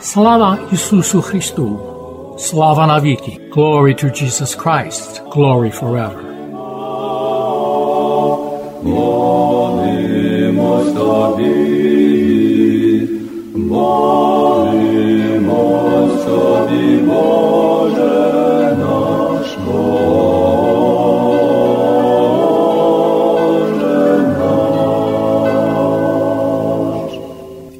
Slava Isusu Christu. Slava Naviki. Glory to Jesus Christ. Glory forever. Молимось тобі, молимось тобі, Боже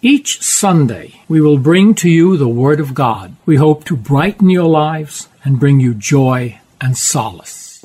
Each Sunday, we will bring to you the Word of God. We hope to brighten your lives and bring you joy and solace.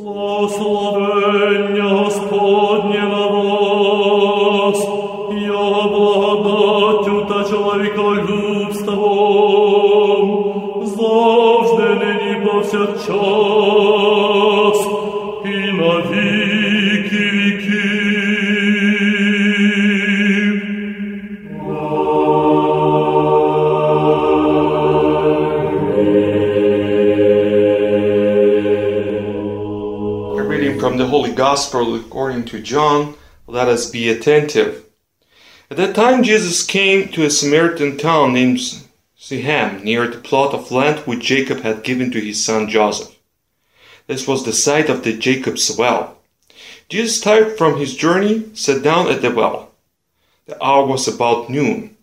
Reading from the Holy Gospel according to John. Let us be attentive. At that time, Jesus came to a Samaritan town named Sychem, near the plot of land which Jacob had given to his son Joseph. This was the site of the Jacob's well. Jesus, tired from his journey, sat down at the well. The hour was about noon.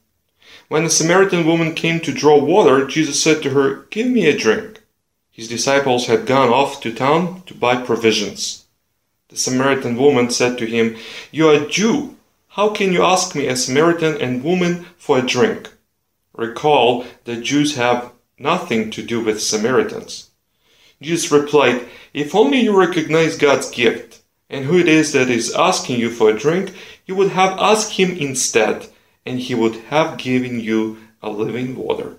When a Samaritan woman came to draw water, Jesus said to her, Give me a drink. His disciples had gone off to town to buy provisions. The Samaritan woman said to him, You are a Jew. How can you ask me, a Samaritan and woman, for a drink? Recall that Jews have nothing to do with Samaritans. Jesus replied, If only you recognize God's gift and who it is that is asking you for a drink, you would have asked him instead, and he would have given you a living water.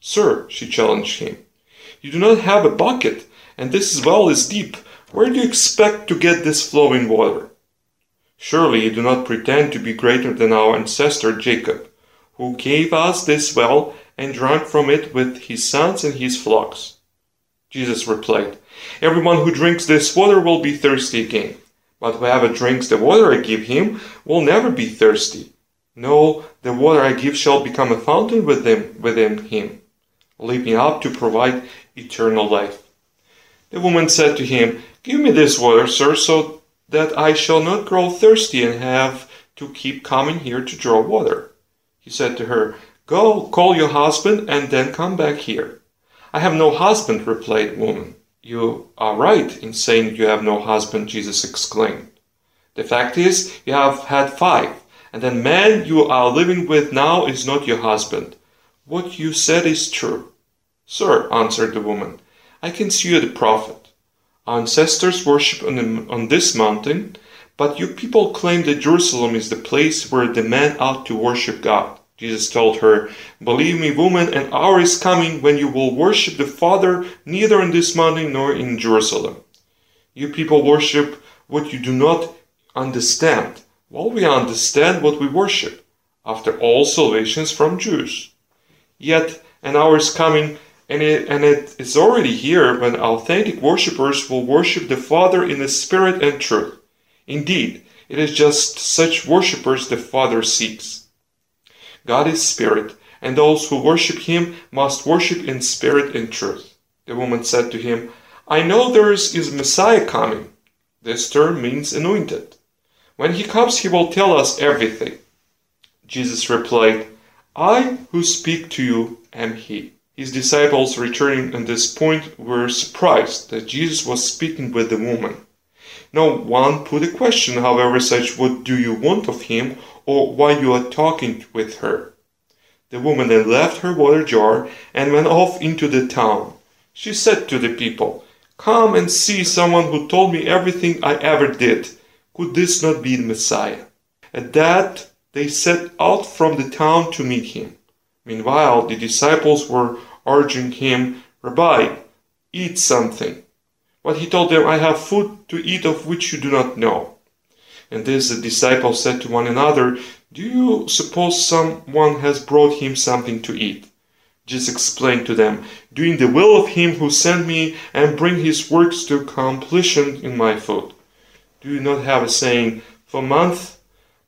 Sir, she challenged him, you do not have a bucket, and this well is deep. Where do you expect to get this flowing water? Surely you do not pretend to be greater than our ancestor Jacob, who gave us this well and drank from it with his sons and his flocks. Jesus replied, Everyone who drinks this water will be thirsty again, but whoever drinks the water I give him will never be thirsty. No, the water I give shall become a fountain within, within him, leaping up to provide eternal life. The woman said to him, Give me this water, sir, so that I shall not grow thirsty and have to keep coming here to draw water. He said to her, Go, call your husband, and then come back here. I have no husband, replied the woman. You are right in saying you have no husband, Jesus exclaimed. The fact is, you have had five, and the man you are living with now is not your husband. What you said is true. Sir, answered the woman, I can see you the prophet. Our ancestors worship on, the, on this mountain, but you people claim that Jerusalem is the place where the man ought to worship God. Jesus told her, Believe me, woman, an hour is coming when you will worship the Father neither on this mountain nor in Jerusalem. You people worship what you do not understand, while we understand what we worship. After all, salvation is from Jews. Yet an hour is coming, and it, and it is already here when authentic worshippers will worship the Father in the Spirit and truth. Indeed, it is just such worshippers the Father seeks. God is Spirit, and those who worship Him must worship in spirit and truth. The woman said to him, I know there is, is Messiah coming. This term means anointed. When he comes, he will tell us everything. Jesus replied, I who speak to you am he. His disciples, returning on this point, were surprised that Jesus was speaking with the woman. No one put a question, however, such what do you want of him, or why you are talking with her. The woman then left her water jar and went off into the town. She said to the people, Come and see someone who told me everything I ever did. Could this not be the Messiah? At that, they set out from the town to meet him. Meanwhile, the disciples were urging him, Rabbi, eat something. But he told them, I have food to eat of which you do not know. And this the disciples said to one another, Do you suppose someone has brought him something to eat? Jesus explained to them, Doing the will of him who sent me and bring his works to completion in my food. Do you not have a saying, For a month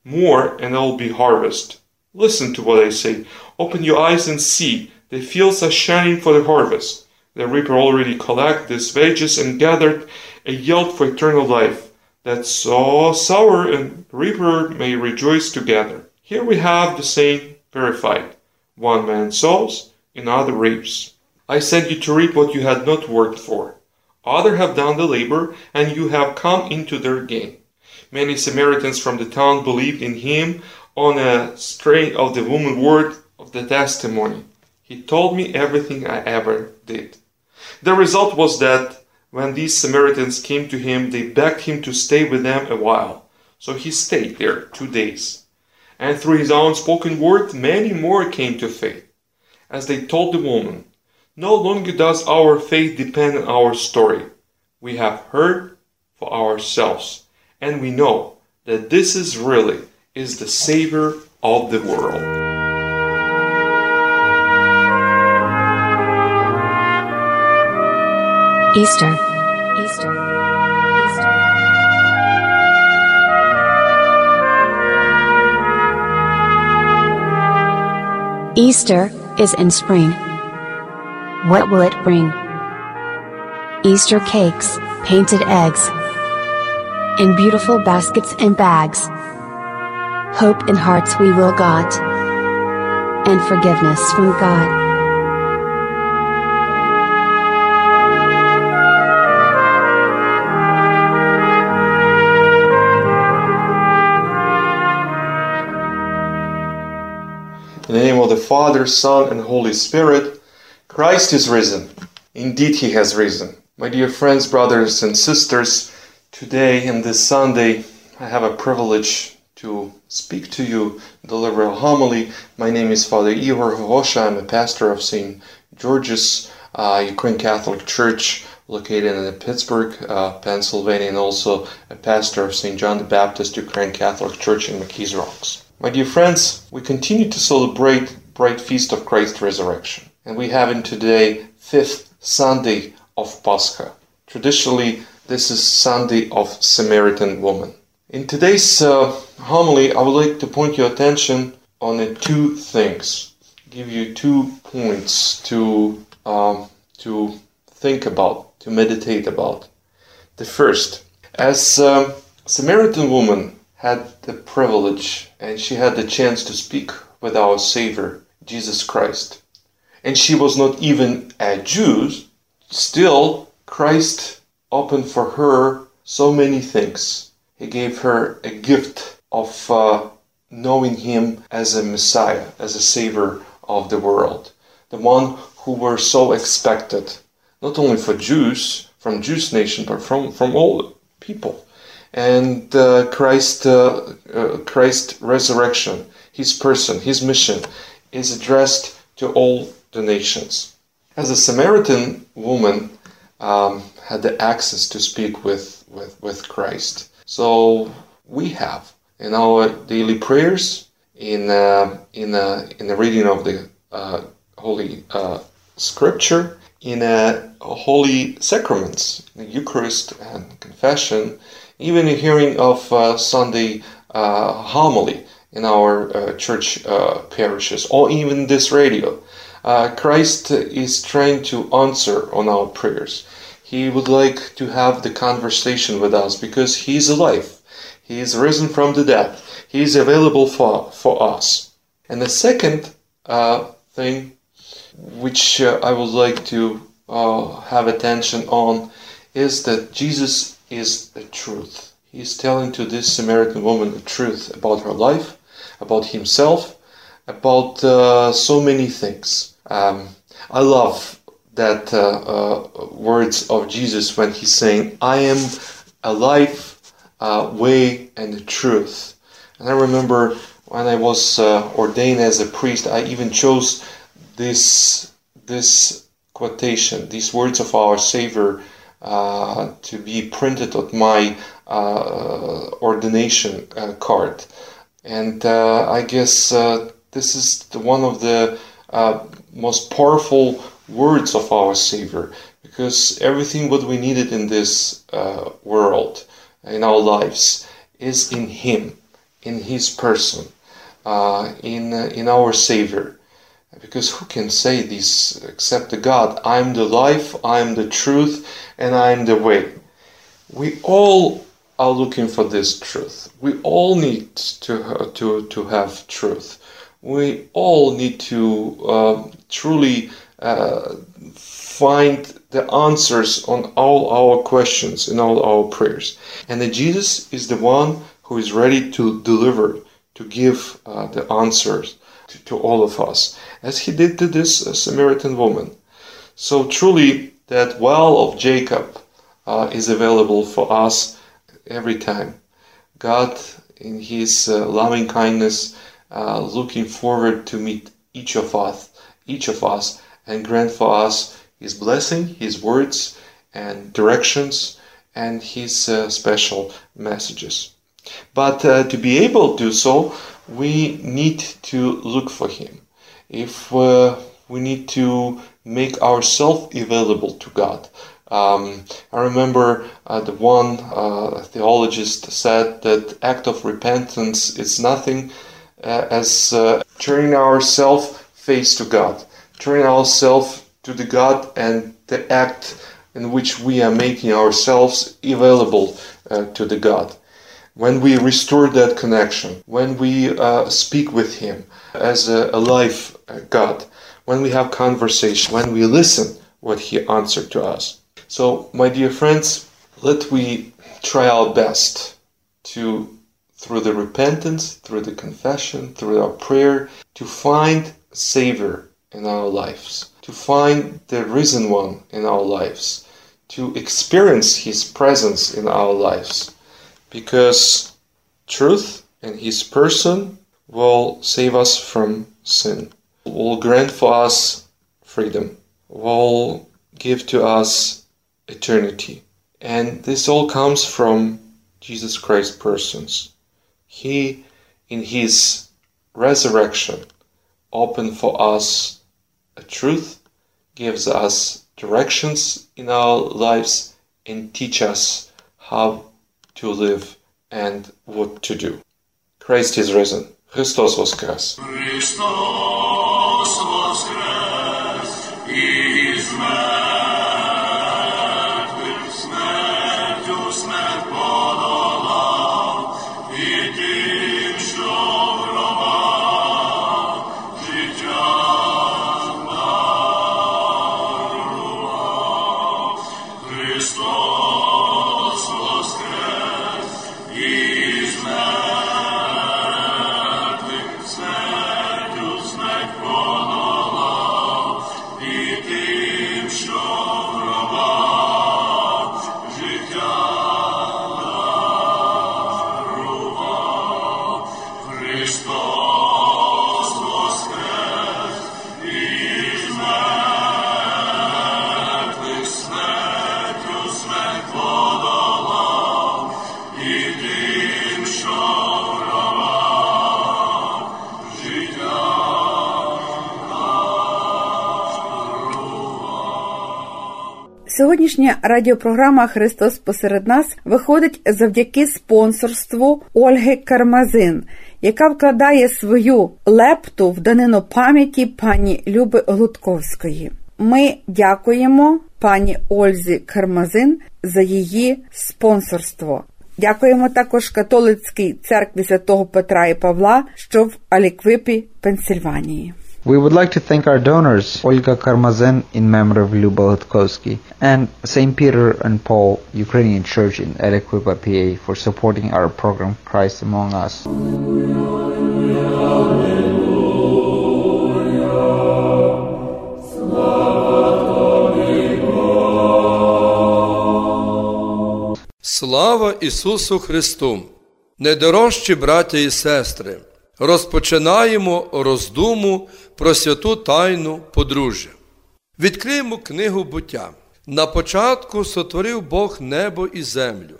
more and will be harvest? Listen to what I say. Open your eyes and see. The fields are shining for the harvest. The reaper already collected his wages and gathered a yield for eternal life, that so sower and reaper may rejoice together. Here we have the saying verified. One man sows, another reaps. I sent you to reap what you had not worked for. Other have done the labor, and you have come into their gain. Many Samaritans from the town believed in him on a strain of the woman word of the testimony. He told me everything I ever did. The result was that when these Samaritans came to him, they begged him to stay with them a while. So he stayed there two days. And through his own spoken word, many more came to faith. As they told the woman, No longer does our faith depend on our story. We have heard for ourselves, and we know that this is really is the Savior of the world. Easter. Easter. Easter. Easter is in spring. What will it bring? Easter cakes, painted eggs, in beautiful baskets and bags. Hope in hearts we will got, and forgiveness from God. Father, Son, and Holy Spirit, Christ is risen. Indeed, he has risen. My dear friends, brothers, and sisters, today and this Sunday, I have a privilege to speak to you, deliver a homily. My name is Father Ihor Vosha. I'm a pastor of St. George's uh, Ukraine Catholic Church located in Pittsburgh, uh, Pennsylvania, and also a pastor of St. John the Baptist Ukraine Catholic Church in McKees Rocks. My dear friends, we continue to celebrate Bright Feast of Christ's Resurrection, and we have in today fifth Sunday of Pascha. Traditionally, this is Sunday of Samaritan woman. In today's uh, homily, I would like to point your attention on uh, two things, give you two points to um, to think about, to meditate about. The first, as um, Samaritan woman had the privilege and she had the chance to speak with our Savior, Jesus Christ. And she was not even a Jew, still, Christ opened for her so many things. He gave her a gift of uh, knowing Him as a Messiah, as a Savior of the world, the one who were so expected, not only for Jews, from Jewish nation, but from, from all people and uh, Christ, uh, uh, Christ resurrection, His person, His mission, is addressed to all the nations. As a Samaritan woman um, had the access to speak with, with, with Christ, so we have in our daily prayers, in uh, in uh, in the reading of the uh, Holy Scripture, in holy sacraments, the Eucharist and confession even a hearing of uh, Sunday uh, homily in our uh, church uh, parishes, or even this radio. Uh, Christ is trying to answer on our prayers. He would like to have the conversation with us because He is alive. He is risen from the dead. He is available for, for us. And the second uh, thing which I would like to have attention on is that Jesus is the truth. He is telling to this Samaritan woman the truth about her life, about himself, about uh, so many things. Um, I love that uh, uh, words of Jesus when he's saying, I am a life, way, and truth. And I remember when I was uh, ordained as a priest, I even chose this this quotation, these words of our Savior, uh, to be printed on my uh, ordination uh, card, and uh, I guess uh, this is the, one of the uh, most powerful words of our Savior, because everything what we needed in this world, in our lives, is in Him, in His person, in in our Savior. Because who can say this except the God? I'm the life, I'm the truth, and I'm the way. We all are looking for this truth. We all need to to to have truth. We all need to uh, truly uh, find the answers on all our questions and all our prayers. And that Jesus is the one who is ready to deliver, to give uh, the answers to, to, all of us, as he did to this uh, Samaritan woman. So truly, that well of Jacob uh, is available for us every time. God, in His uh, loving kindness, uh, looking forward to meet each of us, each of us, and grant for us His blessing, His words and directions, and His uh, special messages. But uh, to be able to do so, we need to look for Him. If uh, we need to make ourselves available to God. Um, I remember uh, the one uh, theologist said that act of repentance is nothing uh, as uh, turning ourselves face to God, turning ourselves to the God and the act in which we are making ourselves available uh, to the God. When we restore that connection, when we uh, speak with Him as a, a life God, when we have conversation, when we listen what He answered to us. So, my dear friends, let we try our best to through the repentance, through the confession, through our prayer, to find a Savior in our lives, to find the risen one in our lives, to experience His presence in our lives. Because truth and His person will save us from sin, will grant for us freedom, will give to us eternity. And this all comes from Jesus Christ persons. He, in His resurrection, opened for us a truth, gives us directions in our lives, and teach us how to live and what to do. Christ is risen. Христос воскрес! Христос Сьогоднішня радіопрограма Христос посеред нас виходить завдяки спонсорству Ольги Кармазин, яка вкладає свою лепту в данину пам'яті пані Люби Глутковської. Ми дякуємо пані Ользі Кармазин за її спонсорство. Дякуємо також католицькій церкві святого Петра і Павла, що в Аліквипі, Пенсильванії. We would like to thank our donors, Olga Karmazyn in memory of Luba Hlutkowsky, and St. Peter and Paul Ukrainian Church in Aliquippa, PA for supporting our program Christ Among Us. Слава Ісусу Христу! Недорожчі браття і сестри! Розпочинаємо роздуму про святу тайну подружжя. Відкриємо книгу буття. На початку сотворив Бог небо і землю.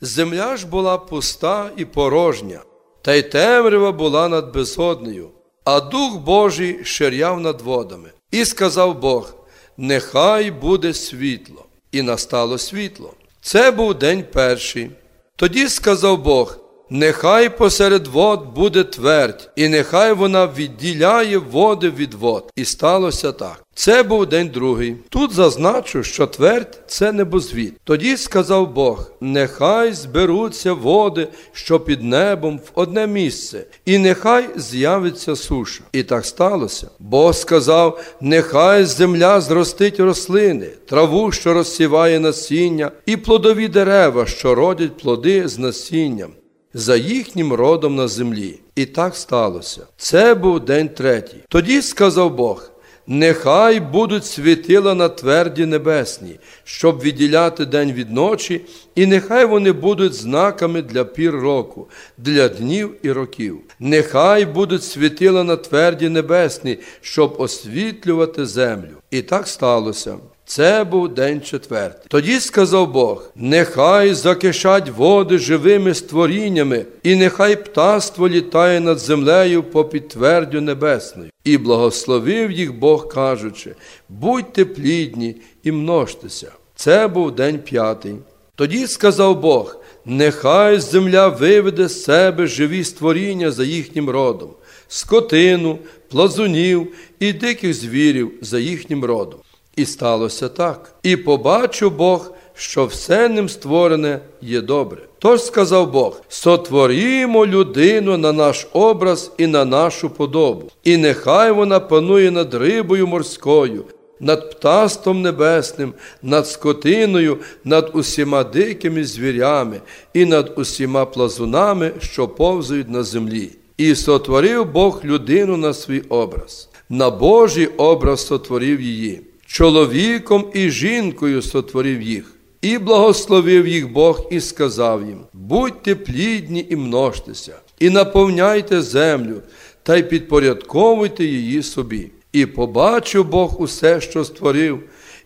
Земля ж була пуста і порожня, та й темрява була над безоднею, а Дух Божий ширяв над водами. І сказав Бог: Нехай буде світло, і настало світло. Це був день перший. Тоді сказав Бог: Нехай посеред вод буде твердь, і нехай вона відділяє води від вод. І сталося так. Це був день другий. Тут зазначу, що твердь це небозвід. Тоді сказав Бог: нехай зберуться води, що під небом в одне місце, і нехай з'явиться суша. І так сталося. Бог сказав: нехай земля зростить рослини, траву, що розсіває насіння, і плодові дерева, що родять плоди з насінням за їхнім родом на землі. І так сталося. Це був день третій. Тоді сказав Бог. Нехай будуть світила на тверді небесні, щоб відділяти день від ночі, і нехай вони будуть знаками для пір року, для днів і років. Нехай будуть світила на тверді небесні, щоб освітлювати землю. І так сталося. Це був день четвертий. Тоді сказав Бог: нехай закишать води живими створіннями, і нехай птаство літає над землею по підтвердю небесною. І благословив їх Бог, кажучи: будьте плідні і множтеся. Це був день п'ятий. Тоді сказав Бог: нехай земля виведе з себе живі створіння за їхнім родом, скотину, плазунів і диких звірів за їхнім родом. І сталося так. І побачив Бог, що все ним створене є добре. Тож сказав Бог: сотворімо людину на наш образ і на нашу подобу, і нехай вона панує над рибою морською, над птастом небесним, над скотиною, над усіма дикими звірями і над усіма плазунами, що повзають на землі. І сотворив Бог людину на свій образ, на Божий образ сотворив її чоловіком і жінкою сотворив їх, і благословив їх Бог і сказав їм: будьте плідні і множтеся, і наповняйте землю, та й підпорядковуйте її собі. І побачив Бог усе, що створив,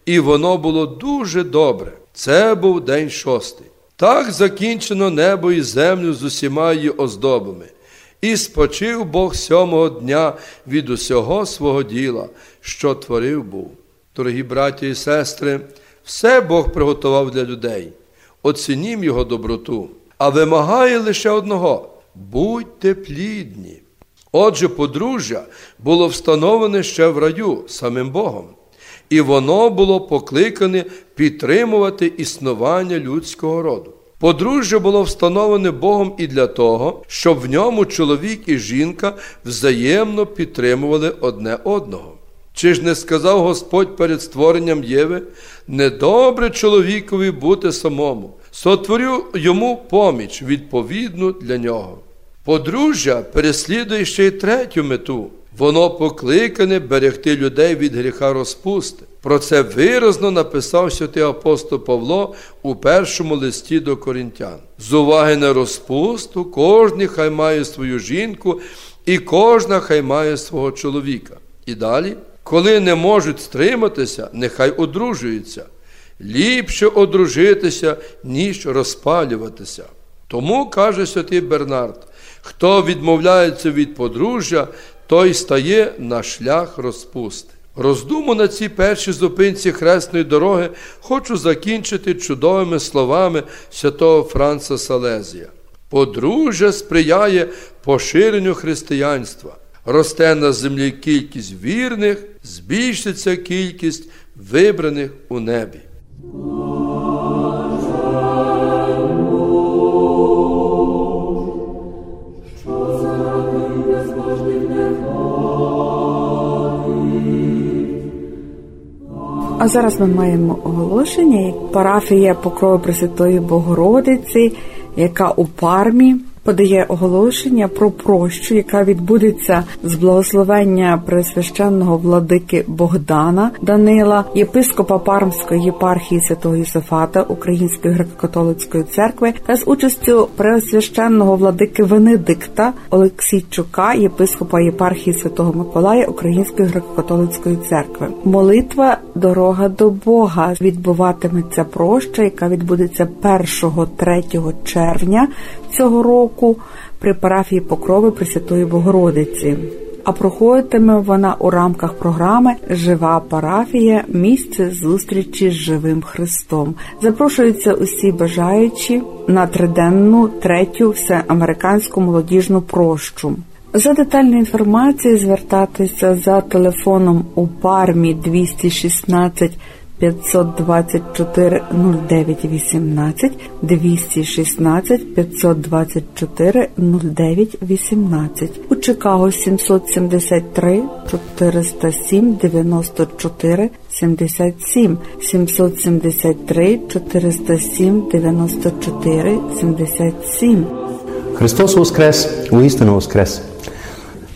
і воно було дуже добре. Це був день шостий. Так закінчено небо і землю з усіма її оздобами. І спочив Бог сьомого дня від усього свого діла, що творив був. Дорогі браті і сестри, все Бог приготував для людей. Оцінім Його доброту, а вимагає лише одного будьте плідні. Отже, подружжя було встановлене ще в раю самим Богом, і воно було покликане підтримувати існування людського роду. Подружжя було встановлене Богом і для того, щоб в ньому чоловік і жінка взаємно підтримували одне одного. Чи ж не сказав Господь перед створенням Єви, недобре чоловікові бути самому, сотворю йому поміч відповідну для нього. Подружжя переслідує ще й третю мету. Воно покликане берегти людей від гріха розпусти. Про це виразно написав святий апостол Павло у першому листі до корінтян. З уваги на розпусту, кожен хай має свою жінку, і кожна хай має свого чоловіка. І далі. Коли не можуть стриматися, нехай одружуються. Ліпше одружитися, ніж розпалюватися. Тому, каже святий Бернард, хто відмовляється від подружжя, той стає на шлях розпусти. Роздуму на цій першій зупинці хресної дороги хочу закінчити чудовими словами святого Франца Салезія. Подружжя сприяє поширенню християнства росте на землі кількість вірних, збільшиться кількість вибраних у небі. А зараз ми маємо оголошення, як парафія Покрови Пресвятої Богородиці, яка у пармі подає оголошення про прощу, яка відбудеться з благословення Пресвященного владики Богдана Данила, єпископа Пармської єпархії святого Єсифата Української греко-католицької церкви та з участю Пресвященного владики Венедикта Олексійчука, єпископа єпархії святого Миколая Української греко-католицької церкви. Молитва Дорога до Бога відбуватиметься проща, яка відбудеться 1-3 червня цього року при парафії Покрови Пресвятої Богородиці. А проходитиме вона у рамках програми Жива парафія місце зустрічі з живим Христом. Запрошуються усі бажаючі на триденну третю всеамериканську молодіжну прощу. За детальною інформацією звертатися за телефоном у пармі 216 524 09 18 216 524 09 18 у Чикаго 773 407 94 77 773 407 94 77 Христос Воскрес, воістину Воскрес.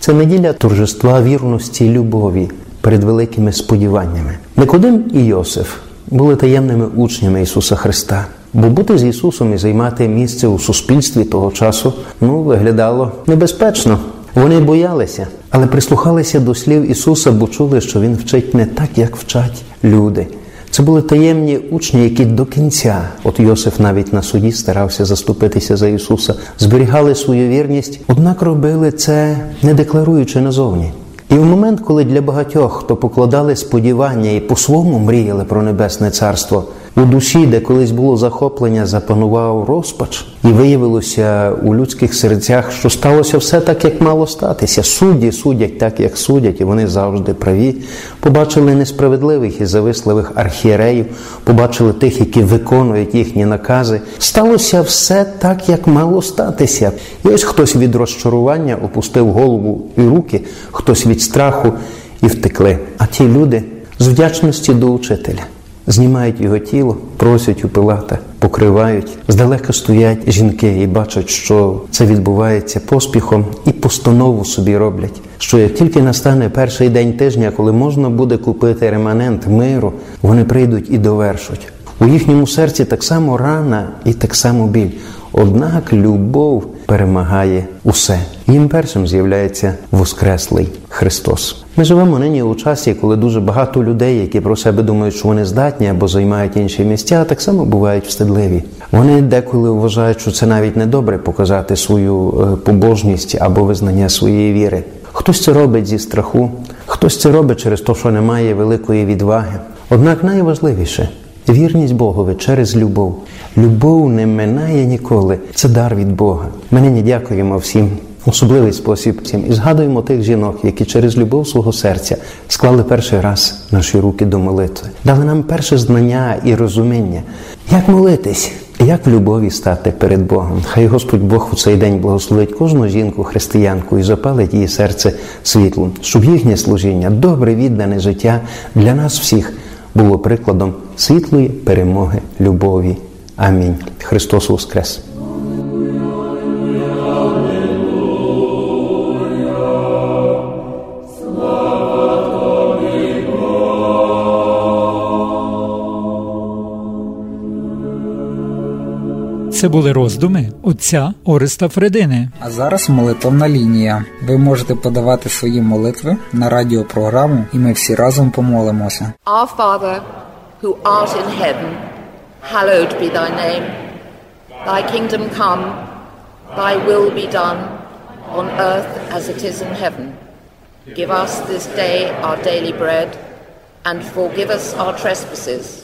Це неділя торжества вірності і любові перед великими сподіваннями. Никодим і Йосиф були таємними учнями Ісуса Христа. Бо бути з Ісусом і займати місце у суспільстві того часу ну, виглядало небезпечно. Вони боялися, але прислухалися до слів Ісуса, бо чули, що Він вчить не так, як вчать люди. Це були таємні учні, які до кінця, от Йосиф навіть на суді старався заступитися за Ісуса, зберігали свою вірність, однак робили це не декларуючи назовні. І в момент, коли для багатьох, хто покладали сподівання і по-своєму мріяли про небесне царство, у душі, де колись було захоплення, запанував розпач, і виявилося у людських серцях, що сталося все так, як мало статися. Судді судять так, як судять, і вони завжди праві. Побачили несправедливих і зависливих архієреїв, побачили тих, які виконують їхні накази. Сталося все так, як мало статися. І ось хтось від розчарування опустив голову і руки, хтось від страху і втекли. А ті люди з вдячності до учителя. Знімають його тіло, просять у Пилата, покривають. Здалека стоять жінки і бачать, що це відбувається поспіхом, і постанову собі роблять. Що як тільки настане перший день тижня, коли можна буде купити реманент миру, вони прийдуть і довершуть. У їхньому серці так само рана і так само біль. Однак любов перемагає усе. Їм першим з'являється Воскреслий Христос. Ми живемо нині у часі, коли дуже багато людей, які про себе думають, що вони здатні або займають інші місця, так само бувають встидливі. Вони деколи вважають, що це навіть не добре показати свою е, побожність або визнання своєї віри. Хтось це робить зі страху, хтось це робить через те, що немає великої відваги. Однак найважливіше Вірність Богові через любов. Любов не минає ніколи. Це дар від Бога. Ми нині дякуємо всім. Особливий спосіб всім і згадуємо тих жінок, які через любов свого серця склали перший раз наші руки до молитви, дали нам перше знання і розуміння, як молитись, як в любові стати перед Богом. Хай Господь Бог у цей день благословить кожну жінку, християнку і запалить її серце світлом, щоб їхнє служіння, добре віддане життя для нас всіх було прикладом світлої перемоги любові. Амінь. Христос Воскрес! Це були роздуми отця Ореста Фредини. А зараз молитовна лінія. Ви можете подавати свої молитви на радіопрограму, і ми всі разом помолимося. Our Father, who art in heaven, hallowed be thy name. Thy kingdom come, thy will be done, on earth as it is in heaven. Give us this day our daily bread, and forgive us our trespasses,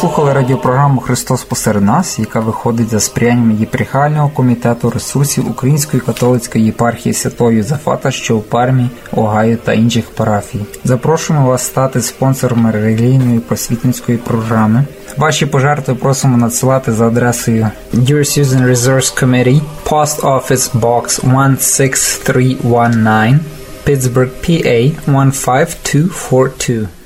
Слухали радіопрограму Христос посеред нас, яка виходить за сприянням єпархіального комітету ресурсів Української католицької єпархії Святого Юзефата, що у Пармі, Огайо та інших парафій. Запрошуємо вас стати спонсором релігійної просвітницької програми. Ваші пожертви просимо надсилати за адресою Dear Susan Resource Committee, Post Office Box 16319, Pittsburgh, PA 15242.